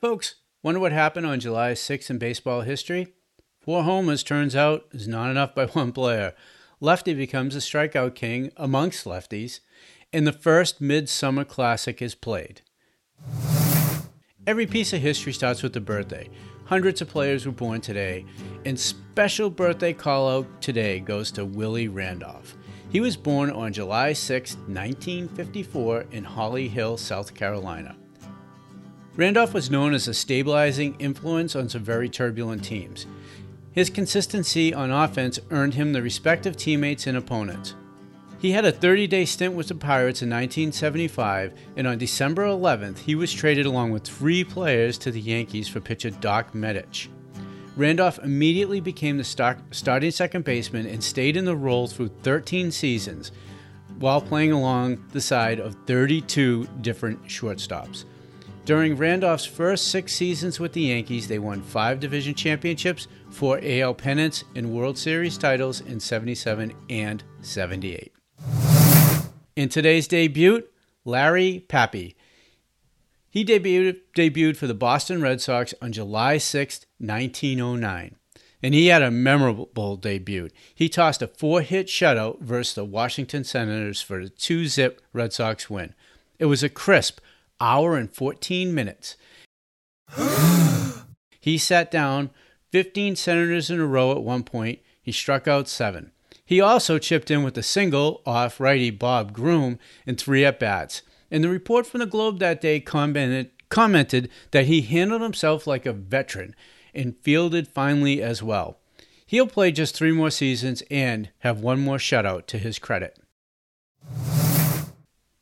Folks, wonder what happened on July 6th in baseball history? Four homers turns out is not enough by one player. Lefty becomes a strikeout king amongst lefties, and the first Midsummer Classic is played. Every piece of history starts with a birthday. Hundreds of players were born today, and special birthday call out today goes to Willie Randolph. He was born on July 6, 1954, in Holly Hill, South Carolina. Randolph was known as a stabilizing influence on some very turbulent teams. His consistency on offense earned him the respect of teammates and opponents. He had a 30 day stint with the Pirates in 1975, and on December 11th, he was traded along with three players to the Yankees for pitcher Doc Medich. Randolph immediately became the start, starting second baseman and stayed in the role through 13 seasons while playing along the side of 32 different shortstops. During Randolph's first six seasons with the Yankees, they won five division championships, four AL pennants, and World Series titles in 77 and 78. In today's debut, Larry Pape. He debuted, debuted for the Boston Red Sox on July 6, 1909. And he had a memorable debut. He tossed a four hit shutout versus the Washington Senators for a 2 zip Red Sox win. It was a crisp hour and 14 minutes. he sat down 15 Senators in a row at one point. He struck out seven. He also chipped in with a single off righty Bob Groom in three at bats. And the report from the Globe that day commented, commented that he handled himself like a veteran and fielded finely as well. He'll play just three more seasons and have one more shutout to his credit.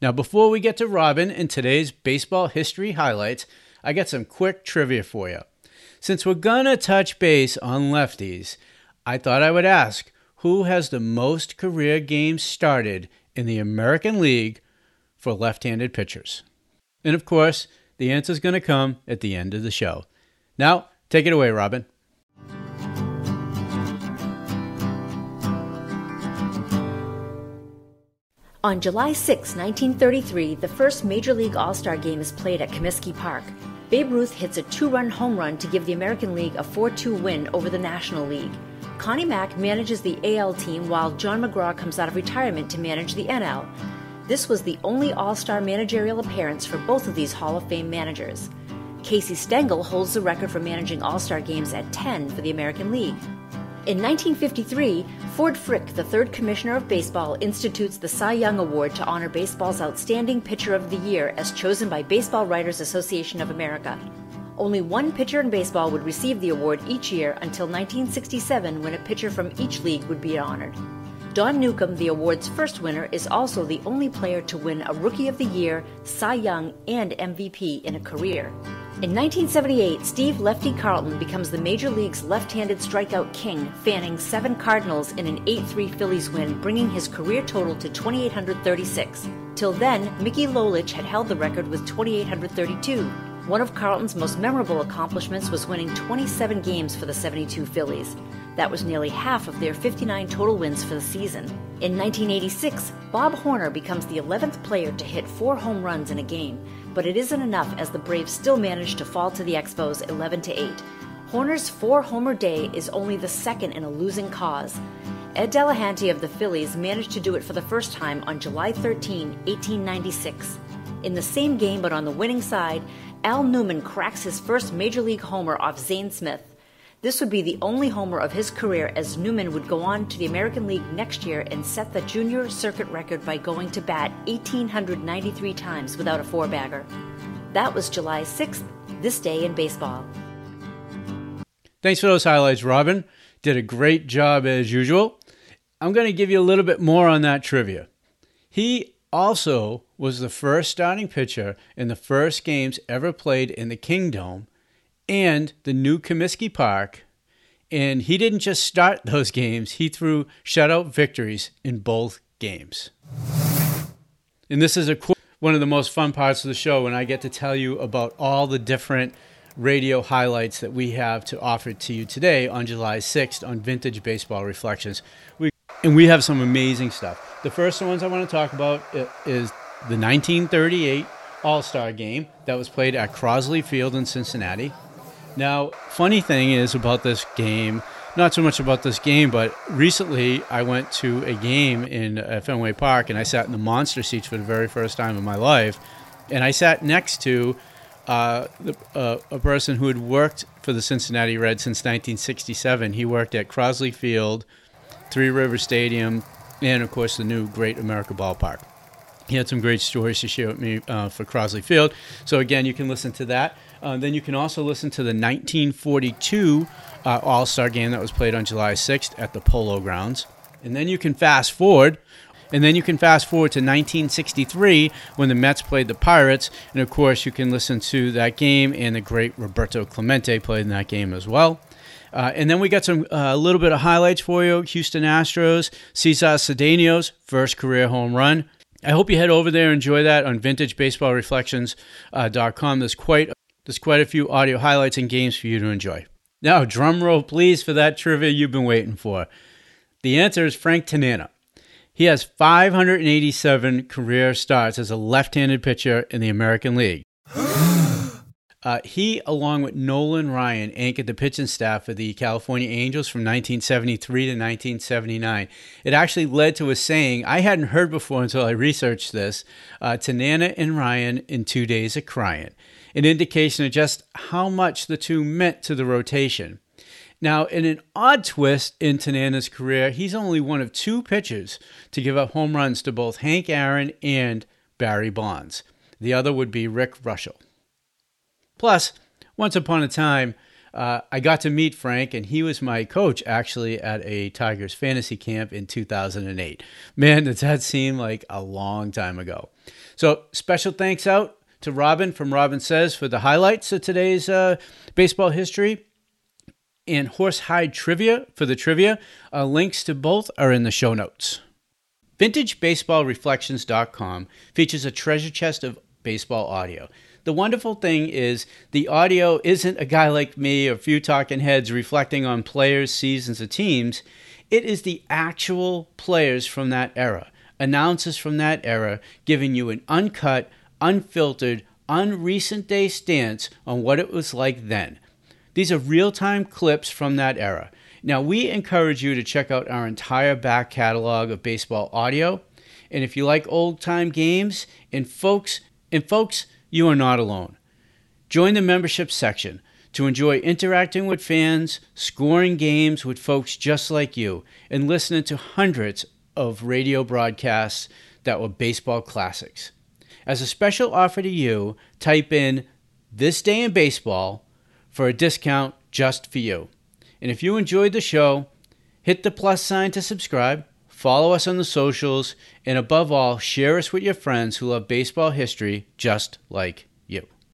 Now, before we get to Robin and today's baseball history highlights, I got some quick trivia for you. Since we're gonna touch base on lefties, I thought I would ask who has the most career games started in the American League for left handed pitchers? And of course, the answer is going to come at the end of the show. Now, take it away, Robin. On July 6, 1933, the first Major League All Star game is played at Comiskey Park. Babe Ruth hits a two run home run to give the American League a 4 2 win over the National League. Connie Mack manages the AL team while John McGraw comes out of retirement to manage the NL. This was the only All Star managerial appearance for both of these Hall of Fame managers. Casey Stengel holds the record for managing All Star games at 10 for the American League. In 1953, Ford Frick, the third commissioner of baseball, institutes the Cy Young Award to honor baseball's outstanding pitcher of the year as chosen by Baseball Writers Association of America. Only one pitcher in baseball would receive the award each year until 1967 when a pitcher from each league would be honored. Don Newcombe, the award's first winner, is also the only player to win a Rookie of the Year, Cy Young, and MVP in a career. In 1978, Steve Lefty Carlton becomes the Major League's left handed strikeout king, fanning seven Cardinals in an 8 3 Phillies win, bringing his career total to 2,836. Till then, Mickey Lolich had held the record with 2,832. One of Carlton's most memorable accomplishments was winning 27 games for the 72 Phillies. That was nearly half of their 59 total wins for the season. In 1986, Bob Horner becomes the 11th player to hit four home runs in a game, but it isn't enough as the Braves still managed to fall to the Expos 11 to 8. Horner's four homer day is only the second in a losing cause. Ed Delahanty of the Phillies managed to do it for the first time on July 13, 1896. In the same game but on the winning side, Al Newman cracks his first major league homer off Zane Smith. This would be the only homer of his career as Newman would go on to the American League next year and set the junior circuit record by going to bat 1,893 times without a four bagger. That was July 6th, this day in baseball. Thanks for those highlights, Robin. Did a great job as usual. I'm going to give you a little bit more on that trivia. He also was the first starting pitcher in the first games ever played in the Kingdome and the new Comiskey Park. And he didn't just start those games, he threw shutout victories in both games. And this is a cool, one of the most fun parts of the show when I get to tell you about all the different radio highlights that we have to offer to you today on July 6th on Vintage Baseball Reflections. We, and we have some amazing stuff. The first ones I want to talk about is the 1938 All Star game that was played at Crosley Field in Cincinnati. Now, funny thing is about this game, not so much about this game, but recently I went to a game in uh, Fenway Park and I sat in the monster seats for the very first time in my life. And I sat next to uh, uh, a person who had worked for the Cincinnati Reds since 1967. He worked at Crosley Field, Three River Stadium, and of course the new Great America Ballpark. He had some great stories to share with me uh, for Crosley Field. So again, you can listen to that. Uh, then you can also listen to the 1942 uh, All Star game that was played on July 6th at the Polo Grounds. And then you can fast forward. And then you can fast forward to 1963 when the Mets played the Pirates. And of course, you can listen to that game and the great Roberto Clemente played in that game as well. Uh, and then we got some a uh, little bit of highlights for you. Houston Astros, Cesar Cedeno's first career home run. I hope you head over there and enjoy that on VintageBaseballReflections.com. Uh, there's quite there's quite a few audio highlights and games for you to enjoy. Now, drum roll, please, for that trivia you've been waiting for. The answer is Frank Tanana. He has 587 career starts as a left handed pitcher in the American League. Uh, he, along with Nolan Ryan, anchored the pitching staff for the California Angels from 1973 to 1979. It actually led to a saying I hadn't heard before until I researched this uh, Tanana and Ryan in two days of crying, an indication of just how much the two meant to the rotation. Now, in an odd twist in Tanana's career, he's only one of two pitchers to give up home runs to both Hank Aaron and Barry Bonds. The other would be Rick Reuschel. Plus, once upon a time, uh, I got to meet Frank, and he was my coach actually at a Tigers fantasy camp in 2008. Man, does that seem like a long time ago. So, special thanks out to Robin from Robin Says for the highlights of today's uh, baseball history and Horsehide Trivia for the trivia. Uh, links to both are in the show notes. VintageBaseballReflections.com features a treasure chest of baseball audio the wonderful thing is the audio isn't a guy like me or a few talking heads reflecting on players, seasons, or teams. It is the actual players from that era, announcers from that era, giving you an uncut, unfiltered, unrecent day stance on what it was like then. These are real time clips from that era. Now, we encourage you to check out our entire back catalog of baseball audio. And if you like old time games, and folks, and folks, you are not alone. Join the membership section to enjoy interacting with fans, scoring games with folks just like you, and listening to hundreds of radio broadcasts that were baseball classics. As a special offer to you, type in This Day in Baseball for a discount just for you. And if you enjoyed the show, hit the plus sign to subscribe Follow us on the socials, and above all, share us with your friends who love baseball history just like